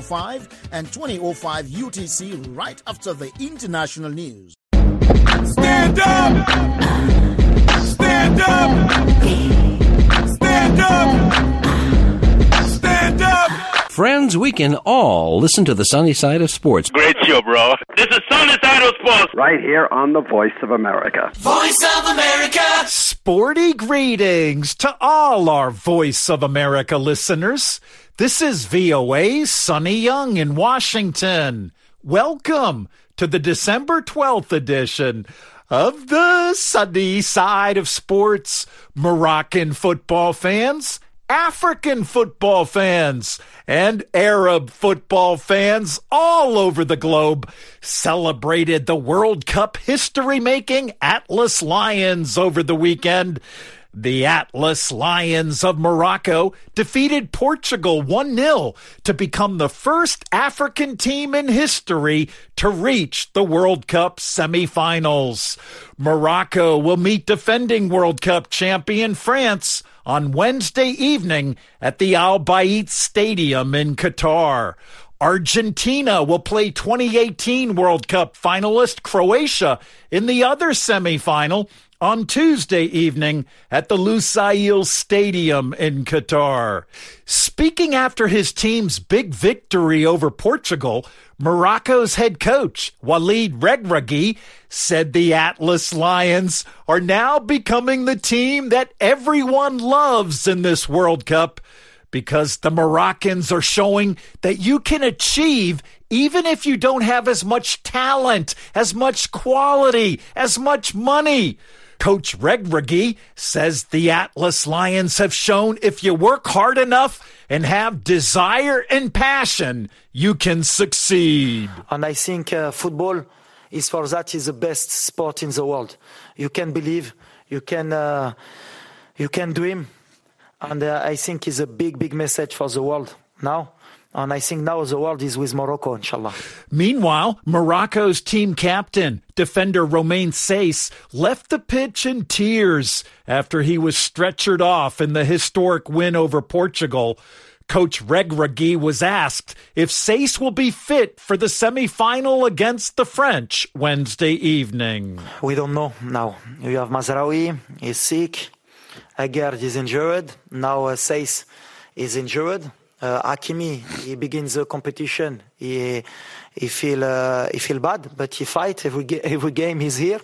05 and 2005 UTC right after the international news. Stand up! Stand up! Stand up! Stand up! Friends, we can all listen to the sunny side of sports. Great show, bro. This is Sunny Side of Sports. right here on the Voice of America. Voice of America! Sporty greetings to all our Voice of America listeners. This is VOA's Sunny Young in Washington. Welcome to the December 12th edition of the Sunny Side of Sports. Moroccan football fans, African football fans, and Arab football fans all over the globe celebrated the World Cup history making Atlas Lions over the weekend. The Atlas Lions of Morocco defeated Portugal 1 0 to become the first African team in history to reach the World Cup semifinals. Morocco will meet defending World Cup champion France on Wednesday evening at the Al Bayt Stadium in Qatar. Argentina will play 2018 World Cup finalist Croatia in the other semifinal on Tuesday evening at the Lusail Stadium in Qatar. Speaking after his team's big victory over Portugal, Morocco's head coach, Walid Regragui, said the Atlas Lions are now becoming the team that everyone loves in this World Cup because the Moroccans are showing that you can achieve even if you don't have as much talent, as much quality, as much money. Coach Regragui says the Atlas Lions have shown if you work hard enough and have desire and passion, you can succeed. And I think uh, football is for that is the best sport in the world. You can believe, you can, uh, you can dream, and uh, I think is a big, big message for the world now. And I think now the world is with Morocco, inshallah. Meanwhile, Morocco's team captain, defender Romain Saïss, left the pitch in tears after he was stretchered off in the historic win over Portugal. Coach Reg Regragui was asked if Sace will be fit for the semi-final against the French Wednesday evening. We don't know now. We have Mazraoui, he's sick. Aguerd is injured. Now uh, Saïss is injured. Uh, Hakimi, he begins the competition. He he feel uh, he feel bad, but he fight every ga- every game. He's here.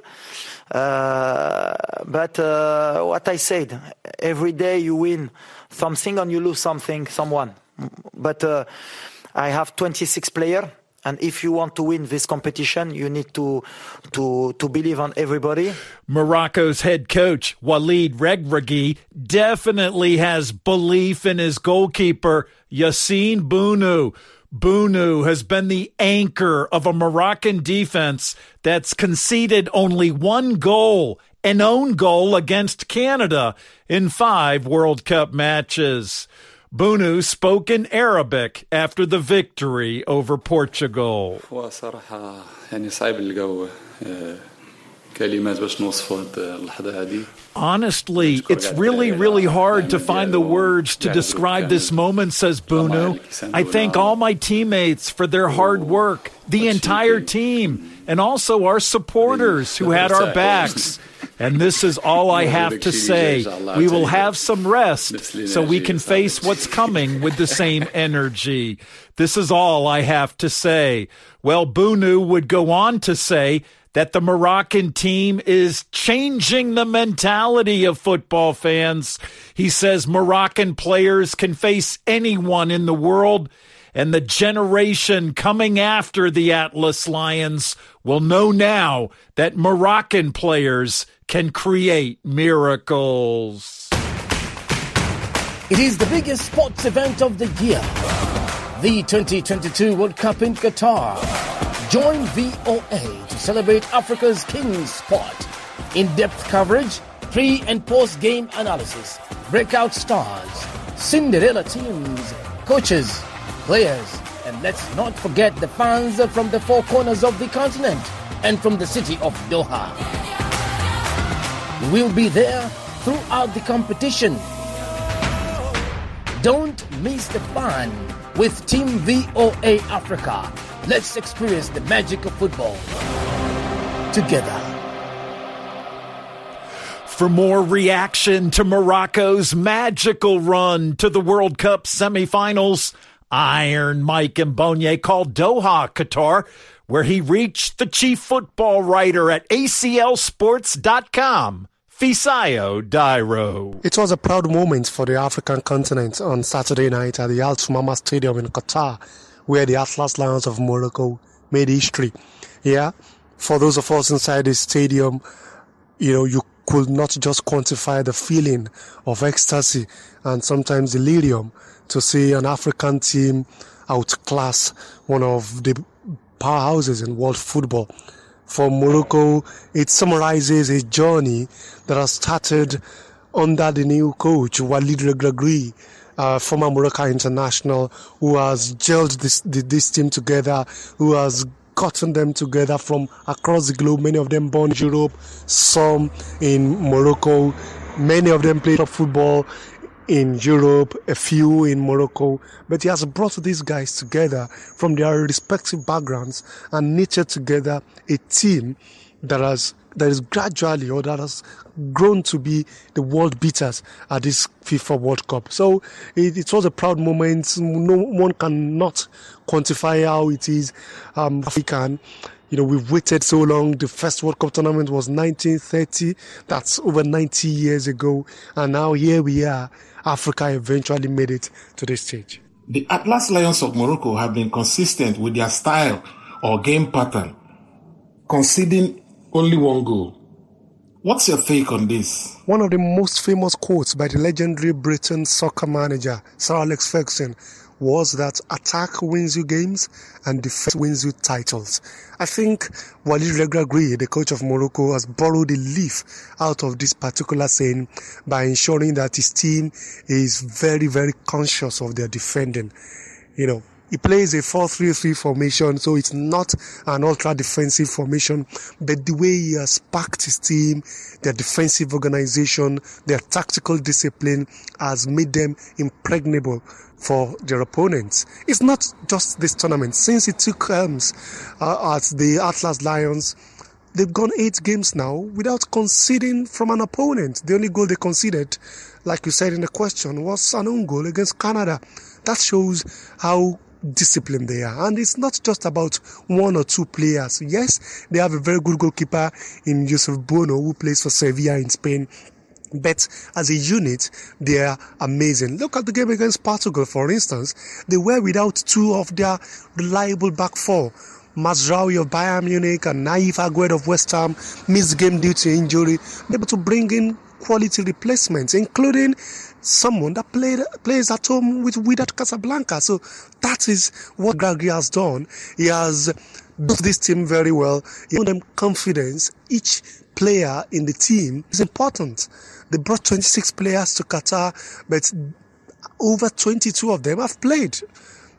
Uh, but uh, what I said, every day you win something and you lose something, someone. But uh, I have 26 players, and if you want to win this competition, you need to to to believe on everybody. Morocco's head coach, Walid Regragui, definitely has belief in his goalkeeper, Yassine Bounou. Bounou has been the anchor of a Moroccan defense that's conceded only one goal, an own goal against Canada in five World Cup matches. Bounou spoke in Arabic after the victory over Portugal. Honestly, it's really, really hard to find the words to describe this moment, says Bounou. I thank all my teammates for their hard work, the entire team, and also our supporters who had our backs. And this is all I have to say. We will have some rest so we can face what's coming with the same energy. This is all I have to say. Well, Bounou would go on to say that the Moroccan team is changing the mentality of football fans. He says Moroccan players can face anyone in the world, and the generation coming after the Atlas Lions will know now that Moroccan players can create miracles. It is the biggest sports event of the year. The 2022 World Cup in Qatar. Join VOA to celebrate Africa's king sport. In-depth coverage, pre and post-game analysis, breakout stars, Cinderella teams, coaches, players, and let's not forget the fans from the four corners of the continent and from the city of Doha. We'll be there throughout the competition. Don't miss the fun With Team VOA Africa, let's experience the magic of football together. For more reaction to Morocco's magical run to the World Cup semifinals, Iron Mike Mbonye called Doha, Qatar, where he reached the chief football writer at ACLSports.com, Fisayo Dairo. It was a proud moment for the African continent on Saturday night at the Al Thumama Stadium in Qatar, where the Atlas Lions of Morocco made history. Yeah, for those of us inside the stadium, you know, you could not just quantify the feeling of ecstasy and sometimes delirium to see an African team outclass one of the powerhouses in world football. For Morocco, it summarizes a journey that has started under the new coach, Walid Regragui, uh, former Morocco international, who has gelled this, this team together, who has gotten them together from across the globe. Many of them born in Europe, some in Morocco. Many of them played football in Europe, a few in Morocco. But he has brought these guys together from their respective backgrounds and knitted together a team that has that is gradually or that has grown to be the world beaters at this FIFA World Cup. So it, it was a proud moment. No one cannot quantify how it is um, African. You know, we've waited so long. The first World Cup tournament was 1930. That's over 90 years ago. And now here we are. Africa eventually made it to this stage. The Atlas Lions of Morocco have been consistent with their style or game pattern, conceding only one goal. What's your take on this? One of the most famous quotes by the legendary Britain soccer manager Sir Alex Ferguson was that attack wins you games and defense wins you titles. I think Walid Regragui, the coach of Morocco, has borrowed a leaf out of this particular saying by ensuring that his team is very, very conscious of their defending. You know, he plays a 4-3-3 formation, so it's not an ultra defensive formation, but the way he has packed his team, their defensive organization, their tactical discipline has made them impregnable for their opponents. It's not just this tournament. Since it took arms uh, at the Atlas Lions, they've gone eight games now without conceding from an opponent. The only goal they conceded, like you said in the question, was an own goal against Canada. That shows how disciplined they are. And it's not just about one or two players. Yes, they have a very good goalkeeper in Yusuf Bounou who plays for Sevilla in Spain. But as a unit, they are amazing. Look at the game against Portugal, for instance. They were without two of their reliable back four. Mazraoui of Bayern Munich and Nayef Aguerd of West Ham missed game due to injury. Able to bring in quality replacements, including someone that played plays at home with Wydad Casablanca. So that is what Regragui has done. He has built this team very well. He given them confidence. Each player in the team is important. They brought 26 players to Qatar, but over 22 of them have played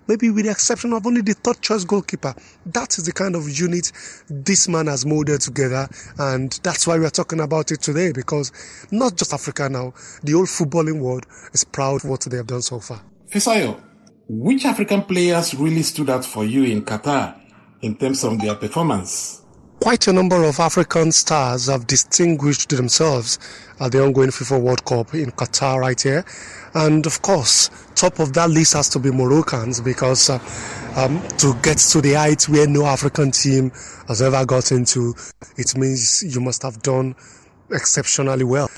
maybe with the exception of only the third choice goalkeeper. That is the kind of unit this man has molded together, and that's why we are talking about it today because not just Africa now, the whole footballing world is proud of what they have done so far. Fisayo, which African players really stood out for you in Qatar in terms of their performance? Quite a number of African stars have distinguished themselves at the ongoing FIFA World Cup in Qatar right here. And of course, top of that list has to be Moroccans because uh, um, to get to the heights where no African team has ever gotten to, it means you must have done exceptionally well.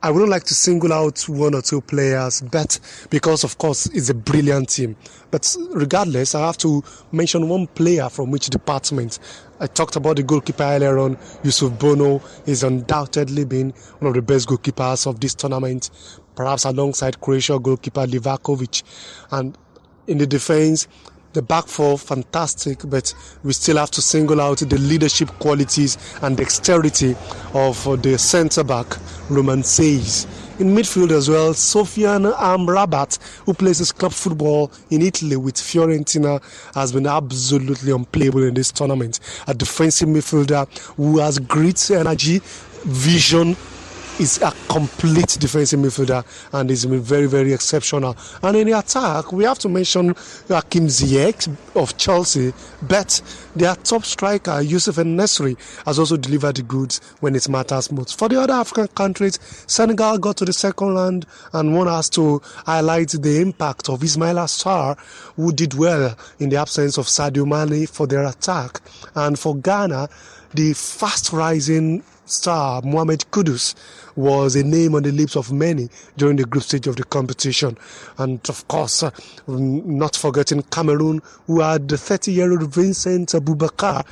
I wouldn't like to single out one or two players, but because of course it's a brilliant team. But regardless, I have to mention one player from which department. I talked about the goalkeeper earlier on. Yusuf Bounou is undoubtedly been one of the best goalkeepers of this tournament, perhaps alongside Croatia goalkeeper Livakovic. And in the defense, the back four fantastic, but we still have to single out the leadership qualities and dexterity of the centre back Romain Saïss. In midfield as well, Sofyan Amrabat, who plays his club football in Italy with Fiorentina, has been absolutely unplayable in this tournament. A defensive midfielder who has great energy, vision, is a complete defensive midfielder and been very, very exceptional. And in the attack, we have to mention Hakim Ziyech of Chelsea, but their top striker, Yusuf Nesyri, has also delivered the goods when it matters most. For the other African countries, Senegal got to the second round, and one has to highlight the impact of Ismaila Sarr, who did well in the absence of Sadio Mane for their attack. And for Ghana, the fast rising star Mohamed Kudus was a name on the lips of many during the group stage of the competition. And of course, uh, not forgetting Cameroon, who had the 30 year old Vincent Aboubakar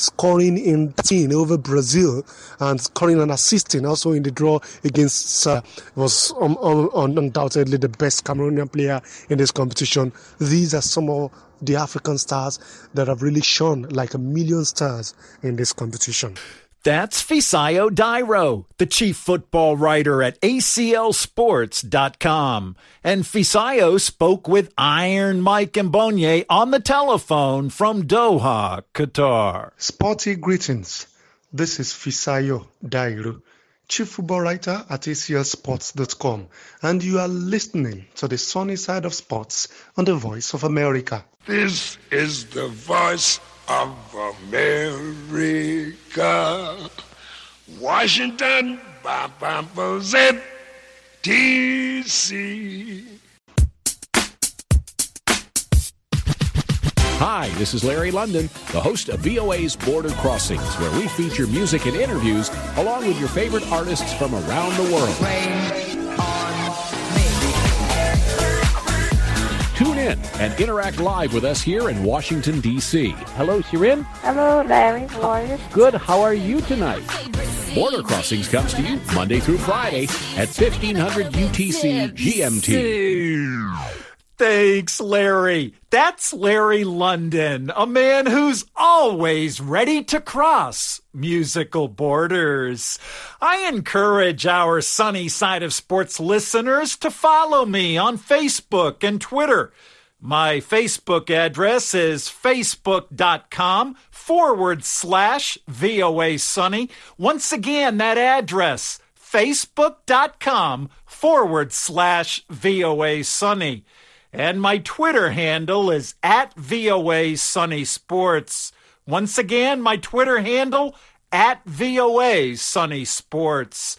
scoring in 13 over Brazil and scoring and assisting also in the draw against uh, was um, um, undoubtedly the best Cameroonian player in this competition. These are some of the African stars that have really shone like a million stars in this competition. That's Fisayo Dairo, the chief football writer at ACLSports.com. And Fisayo spoke with Iron Mike Mbonye on the telephone from Doha, Qatar. Sporty greetings. This is Fisayo Dairo, chief football writer at ACLSports.com, and you are listening to the sunny side of sports on the Voice of America. This is the voice of America. Washington, Z, D.C. Hi, this is Larry London, the host of VOA's Border Crossings, where we feature music and interviews along with your favorite artists from around the world. Tune in and interact live with us here in Washington, D.C. Hello, Shirin. Hello, Larry. How are you? Good. How are you tonight? Border Crossings comes to you Monday through Friday at 1500 UTC GMT. Thanks, Larry. That's Larry London, a man who's always ready to cross musical borders. I encourage our sunny side of sports listeners to follow me on Facebook and Twitter. My Facebook address is facebook.com forward slash VOA Sunny. Once again, that address, facebook.com forward slash VOA Sunny. And my Twitter handle is at VOA Sunny Sports. Once again, my Twitter handle at VOA Sunny Sports.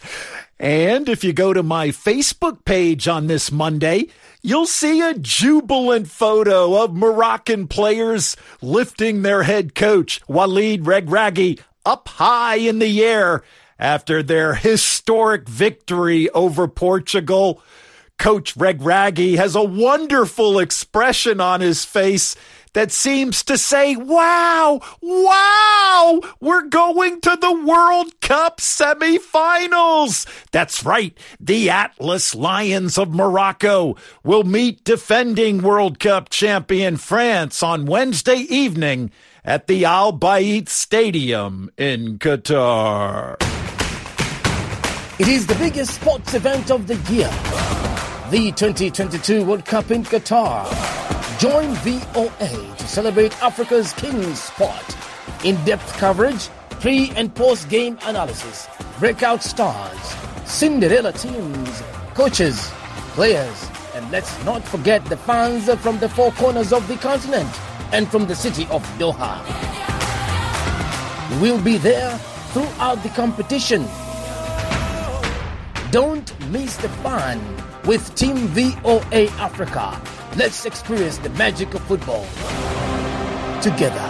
And if you go to my Facebook page on this Monday, you'll see a jubilant photo of Moroccan players lifting their head coach, Walid Regragui, up high in the air after their historic victory over Portugal. Coach Regragui has a wonderful expression on his face that seems to say, wow, wow, we're going to the World Cup semifinals. That's right. The Atlas Lions of Morocco will meet defending World Cup champion France on Wednesday evening at the Al Bayt Stadium in Qatar. It is the biggest sports event of the year the 2022 World Cup in Qatar. Join VOA to celebrate Africa's King sport. In depth coverage, pre and post game analysis, breakout stars, Cinderella teams, coaches, players, and let's not forget the fans from the four corners of the continent and from the city of Doha. We'll be there throughout the competition. Don't miss the fun with Team VOA Africa. Let's experience the magic of football together.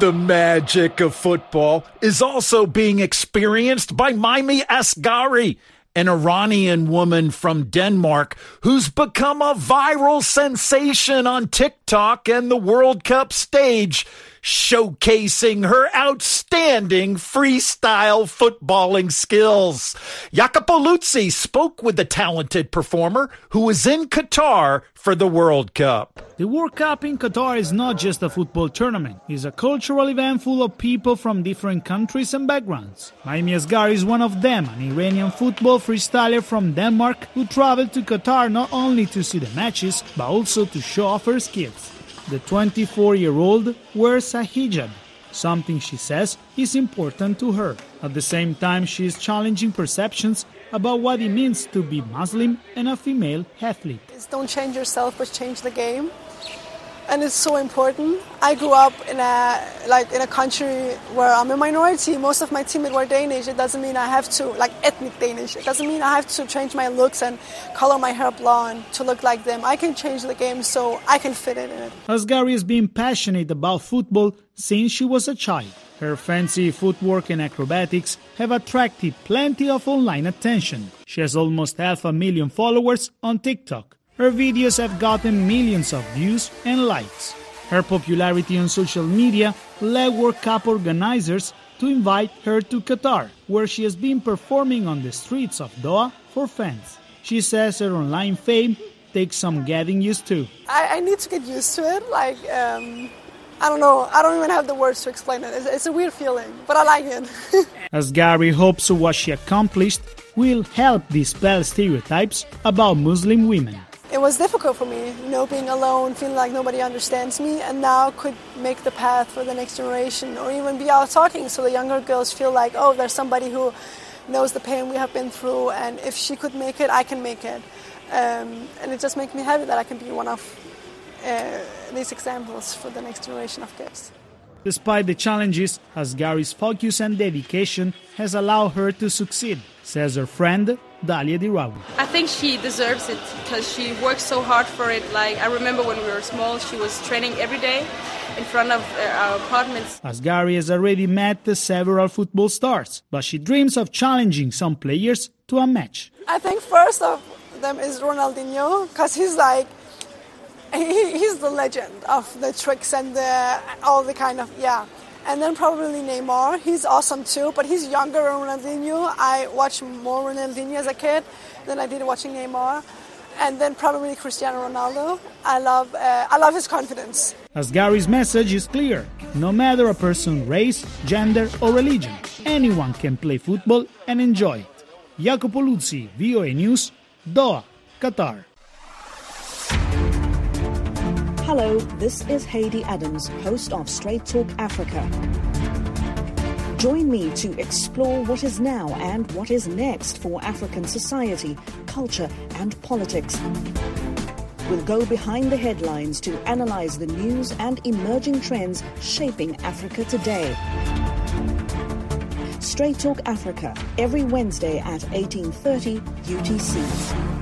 The magic of football is also being experienced by Mimi Asghari, an Iranian woman from Denmark who's become a viral sensation on TikTok and the World Cup stage showcasing her outstanding freestyle footballing skills. Jacopo Luzzi spoke with the talented performer who was in Qatar for the World Cup. The World Cup in Qatar is not just a football tournament. It's a cultural event full of people from different countries and backgrounds. Mimi Asghari is one of them, an Iranian football freestyler from Denmark who traveled to Qatar not only to see the matches, but also to show off her skills. The 24 year old wears a hijab, something she says is important to her. At the same time, she is challenging perceptions about what it means to be Muslim and a female athlete. Don't change yourself, but change the game. And it's so important. I grew up in a like in a country where I'm a minority. Most of my teammates were Danish. It doesn't mean I have to like ethnic Danish. It doesn't mean I have to change my looks and color my hair blonde to look like them. I can change the game so I can fit in it. Asghari has been passionate about football since she was a child. Her fancy footwork and acrobatics have attracted plenty of online attention. She has almost half a million followers on TikTok. Her videos have gotten millions of views and likes. Her popularity on social media led World Cup organizers to invite her to Qatar, where she has been performing on the streets of Doha for fans. She says her online fame takes some getting used to. I, I need to get used to it. Like, um, I don't know. I don't even have the words to explain it. It's, it's a weird feeling, but I like it. Asghari hopes what she accomplished will help dispel stereotypes about Muslim women. It was difficult for me, you know, being alone, feeling like nobody understands me, and now could make the path for the next generation, or even be out talking so the younger girls feel like, oh, there's somebody who knows the pain we have been through, and if she could make it, I can make it. Um, and it just makes me happy that I can be one of uh, these examples for the next generation of kids. Despite the challenges, Asghari's focus and dedication has allowed her to succeed, says her friend Dalia Dirawi. I think she deserves it because she works so hard for it. Like I remember when we were small, she was training every day in front of uh, our apartments. Asghari has already met several football stars, but she dreams of challenging some players to a match. I think first of them is Ronaldinho because he's like he, he's the legend of the tricks and the all the kind of yeah and then probably Neymar. He's awesome too, but he's younger than Ronaldinho. I watched more Ronaldinho as a kid than I did watching Neymar. And then probably Cristiano Ronaldo. I love, uh, I love his confidence. Asghari's message is clear. No matter a person's race, gender, or religion, anyone can play football and enjoy it. Jacopo Luzzi, VOA News, Doha, Qatar. Hello, this is Heidi Adams, host of Straight Talk Africa. Join me to explore what is now and what is next for African society, culture, and politics. We'll go behind the headlines to analyze the news and emerging trends shaping Africa today. Straight Talk Africa every Wednesday at 18:30 UTC.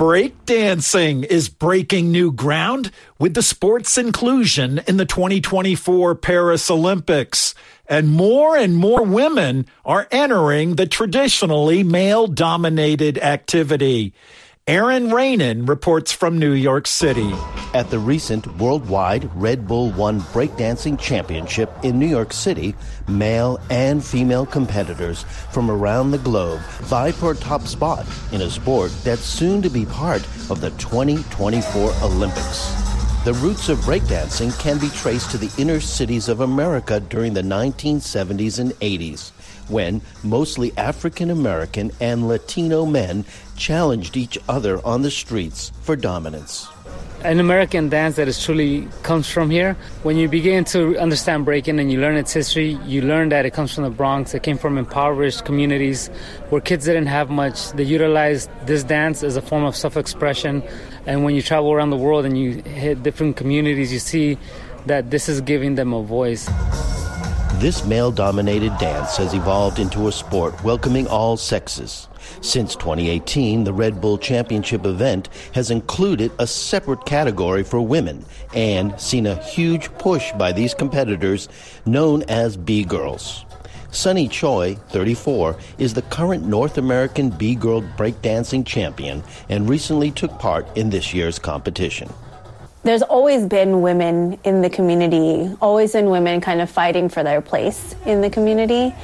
Breakdancing is breaking new ground with the sport's inclusion in the 2024 Paris Olympics. And more and more women are entering the traditionally male dominated activity. Aaron Rainin reports from New York City. At the recent worldwide Red Bull One Breakdancing Championship in New York City, male and female competitors from around the globe vie for top spot in a sport that's soon to be part of the 2024 Olympics. The roots of breakdancing can be traced to the inner cities of America during the 1970s and 80s when mostly African American and Latino men challenged each other on the streets for dominance. An American dance that is truly comes from here. When you begin to understand breaking and you learn its history, you learn that it comes from the Bronx. It came from impoverished communities where kids didn't have much. They utilized this dance as a form of self-expression. And when you travel around the world and you hit different communities, you see that this is giving them a voice. This male dominated dance has evolved into a sport welcoming all sexes. Since 2018, the Red Bull Championship event has included a separate category for women and seen a huge push by these competitors known as B Girls. Sunny Choi, 34, is the current North American B Girl breakdancing champion and recently took part in this year's competition there's always been women in the community, always been women kind of fighting for their place in the community.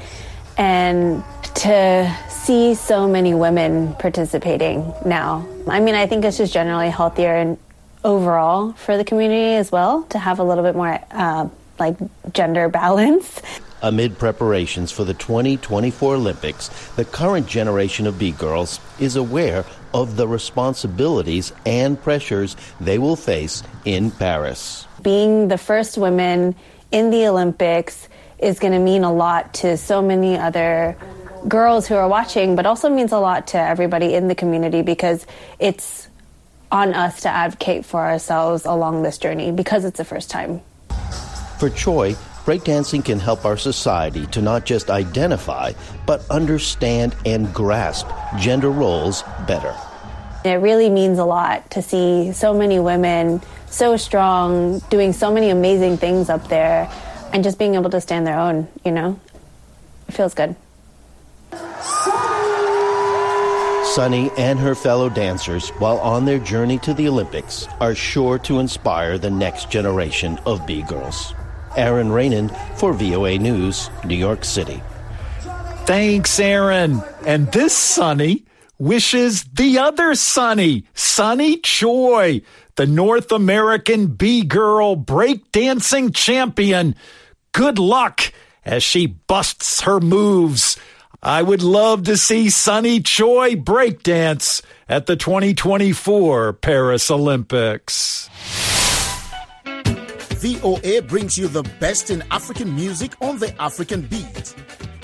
And to see so many women participating now, I mean, I think it's just generally healthier and overall for the community as well to have a little bit more uh, like gender balance. Amid preparations for the 2024 Olympics, the current generation of B girls is aware of the responsibilities and pressures they will face in Paris. Being the first women in the Olympics is going to mean a lot to so many other girls who are watching, but also means a lot to everybody in the community because it's on us to advocate for ourselves along this journey because it's the first time. For Choi, breakdancing can help our society to not just identify, but understand and grasp gender roles better. It really means a lot to see so many women so strong, doing so many amazing things up there, and just being able to stand their own, you know? It feels good. Sunny and her fellow dancers, while on their journey to the Olympics, are sure to inspire the next generation of B girls. Aaron Rainen for VOA News, New York City. Thanks, Aaron. And this Sunny wishes the other Sunny, Sunny Choi, the North American B girl breakdancing champion. Good luck as she busts her moves. I would love to see Sunny Choi breakdance at the 2024 Paris Olympics. VOA brings you the best in African music on the African beat.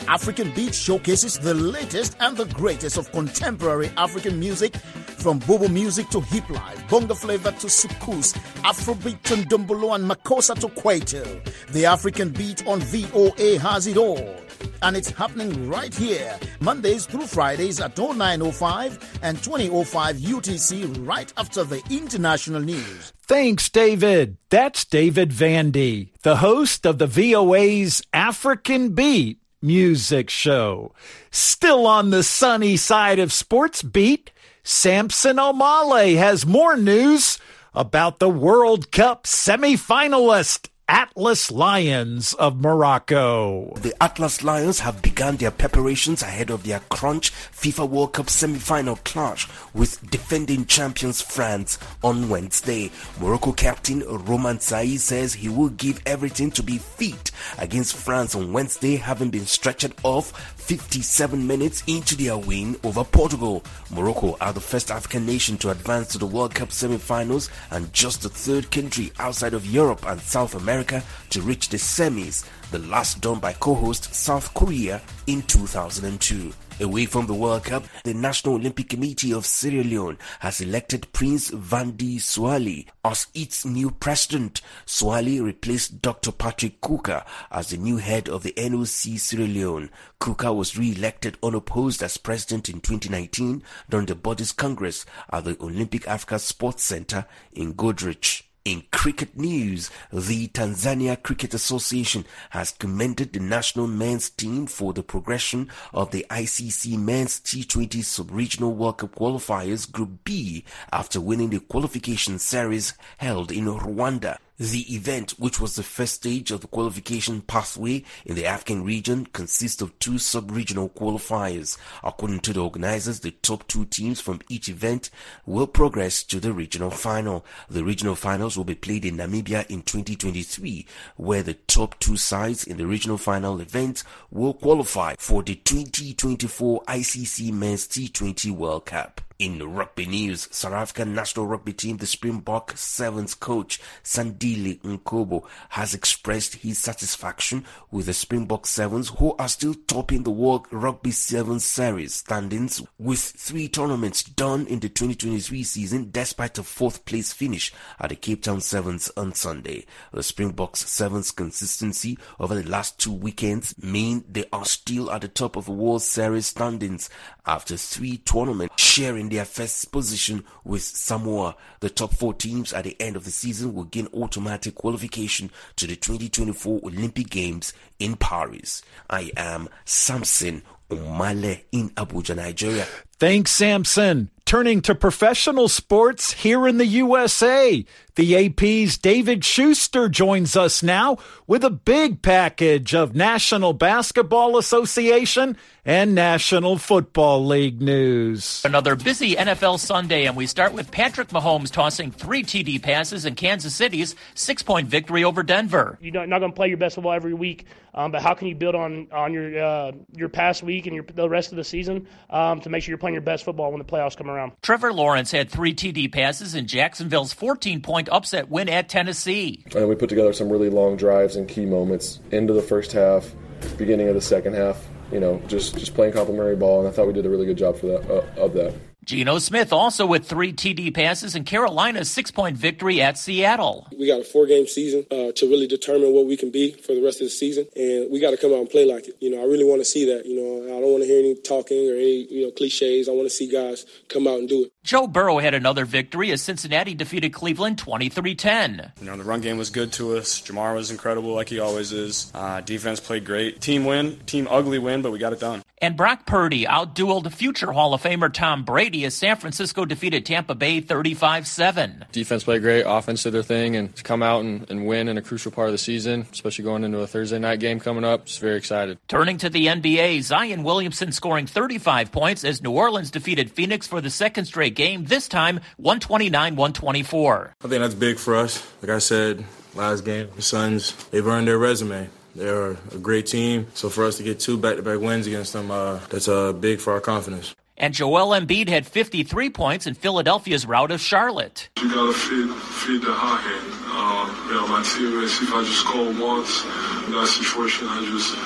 African Beat showcases the latest and the greatest of contemporary African music from Bobo music to hip life, bongo flavor to soukous, Afrobeat to ndombolo and makossa to kwaito. The African Beat on VOA has it all. And it's happening right here, Mondays through Fridays at 0905 and 2005 UTC right after the international news. Thanks, David. That's David Vandy, the host of the VOA's African Beat music show. Still on the sunny side of sports beat, Samson Omale has more news about the World Cup semifinalist Atlas Lions of Morocco. The Atlas Lions have begun their preparations ahead of their crunch FIFA World Cup semi-final clash with defending champions France on Wednesday. Morocco captain Romain Saïss says he will give everything to be fit against France on Wednesday, having been stretched off 57 minutes into their win over Portugal. Morocco are the first African nation to advance to the World Cup semi-finals and just the third country outside of Europe and South America to reach the semis, the last done by co-host South Korea in 2002. Away from the World Cup, the National Olympic Committee of Sierra Leone has elected Prince Vandi Suali as its new president. Suali replaced Dr. Patrick Coker as the new head of the NOC Sierra Leone. Kuka was re-elected unopposed as president in 2019 during the body's congress at the Olympic Africa Sports Center in Goderich. In cricket news, the Tanzania Cricket Association has commended the national men's team for the progression of the ICC Men's T20 Sub-Regional World Cup qualifiers Group B after winning the qualification series held in Rwanda. The event, which was the first stage of the qualification pathway in the African region, consists of two sub-regional qualifiers. According to the organizers, the top two teams from each event will progress to the regional final. The regional finals will be played in Namibia in 2023, where the top two sides in the regional final event will qualify for the 2024 ICC Men's T20 World Cup. In rugby news, South African national rugby team, the Springbok Sevens coach Sandile Ngcobo has expressed his satisfaction with the Springbok Sevens who are still topping the World Rugby Sevens series standings with three tournaments done in the 2023 season despite a fourth place finish at the Cape Town Sevens on Sunday. The Springboks Sevens consistency over the last two weekends mean they are still at the top of the World Series standings after three tournaments sharing their first position with Samoa. The top four teams at the end of the season will gain automatic qualification to the 2024 Olympic Games in Paris. I am Samson Omale in Abuja, Nigeria. Thanks, Samson. Turning to professional sports here in the USA, the AP's David Schuster joins us now with a big package of National Basketball Association and National Football League news. Another busy NFL Sunday, and we start with Patrick Mahomes tossing three TD passes in Kansas City's six point victory over Denver. You're not going to play your best football every week Um, but how can you build on on your uh, your past week and your the rest of the season um, to make sure you're playing your best football when the playoffs come around? Trevor Lawrence had three TD passes in Jacksonville's 14 point upset win at Tennessee. And we put together some really long drives and key moments into the first half, beginning of the second half. You know, just just playing complimentary ball, and I thought we did a really good job for that uh, of that. Geno Smith also with three TD passes in Carolina's six point victory at Seattle. We got a four game season uh, to really determine what we can be for the rest of the season, and we got to come out and play like it. You know, I really want to see that. You know, I don't want to hear any talking or any you know cliches. I want to see guys come out and do it. Joe Burrow had another victory as Cincinnati defeated Cleveland 23 10. You know, the run game was good to us. Ja'Marr was incredible, like he always is. Uh, defense played great. Team win, team ugly win, but we got it done. And Brock Purdy outdueled future Hall of Famer Tom Brady as San Francisco defeated Tampa Bay 35 7. Defense played great, offense did their thing, and to come out and, and win in a crucial part of the season, especially going into a Thursday night game coming up, just very excited. Turning to the NBA, Zion Williamson scoring 35 points as New Orleans defeated Phoenix for the second straight game, this time 129 124. I think that's big for us. Like I said, last game, the Suns, they've earned their resume. They're a great team. So for us to get two back-to-back wins against them, uh, that's uh, big for our confidence. And Joel Embiid had 53 points in Philadelphia's rout of Charlotte. You gotta feed, feed the hot hand. Um, you know, my teammates, if I just score once in that situation, I just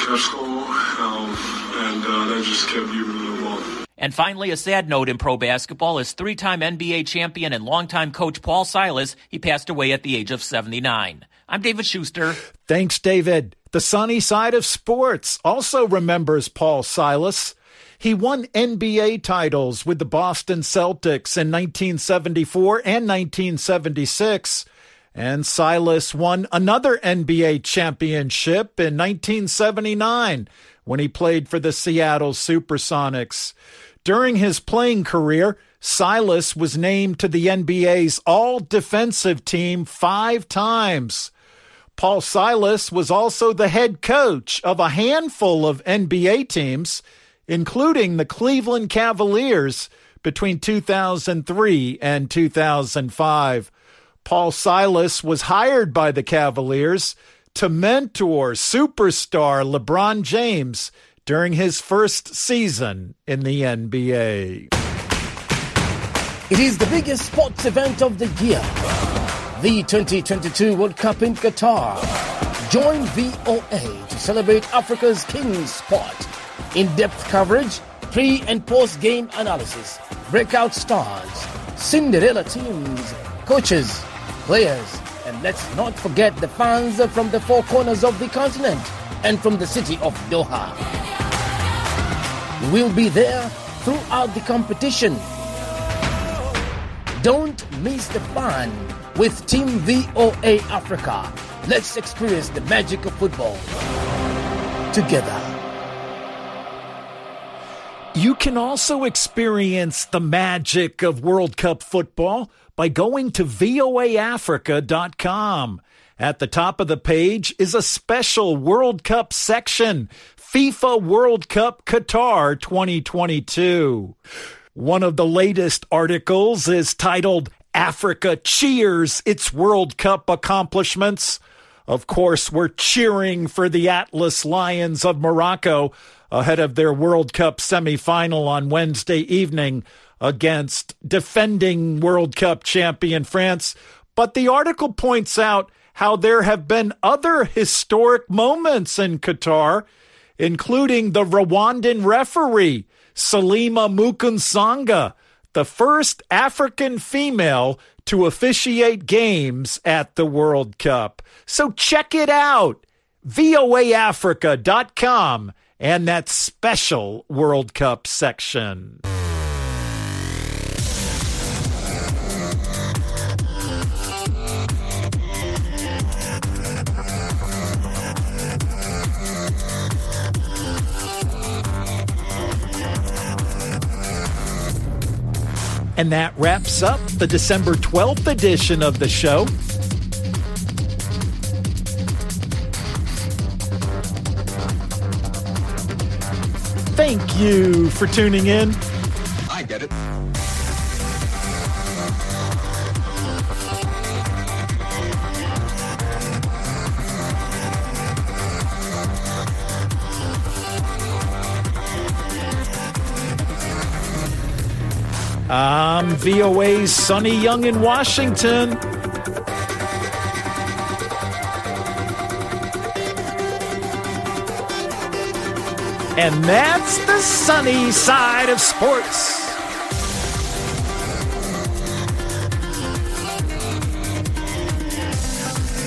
kept scoring, um, and uh, that just kept you me the ball. And finally, a sad note in pro basketball is three time NBA champion and longtime coach Paul Silas. He passed away at the age of 79. I'm David Schuster. Thanks, David. The sunny side of sports also remembers Paul Silas. He won NBA titles with the Boston Celtics in 1974 and 1976. And Silas won another NBA championship in 1979 when he played for the Seattle Supersonics. During his playing career, Silas was named to the NBA's all defensive team five times. Paul Silas was also the head coach of a handful of NBA teams, including the Cleveland Cavaliers between 2003 and 2005. Paul Silas was hired by the Cavaliers to mentor superstar LeBron James during his first season in the NBA. It is the biggest sports event of the year the 2022 World Cup in Qatar. Join VOA to celebrate Africa's King sport. In-depth coverage, pre and post-game analysis, breakout stars, Cinderella teams, coaches, players, and let's not forget the fans from the four corners of the continent and from the city of Doha. We'll be there throughout the competition. Don't miss the fun with Team VOA Africa. Let's experience the magic of football together. You can also experience the magic of World Cup football by going to voaafrica.com. At the top of the page is a special World Cup section FIFA World Cup Qatar 2022. One of the latest articles is titled Africa cheers its World Cup accomplishments. Of course, we're cheering for the Atlas Lions of Morocco ahead of their World Cup semifinal on Wednesday evening against defending World Cup champion France. But the article points out how there have been other historic moments in Qatar, including the Rwandan referee, Salima Mukansanga, the first African female to officiate games at the World Cup. So check it out. VOAAfrica.com and that special World Cup section. And that wraps up the December 12th edition of the show. Thank you for tuning in. I'm VOA's Sunny Young in Washington. And that's the sunny side of sports.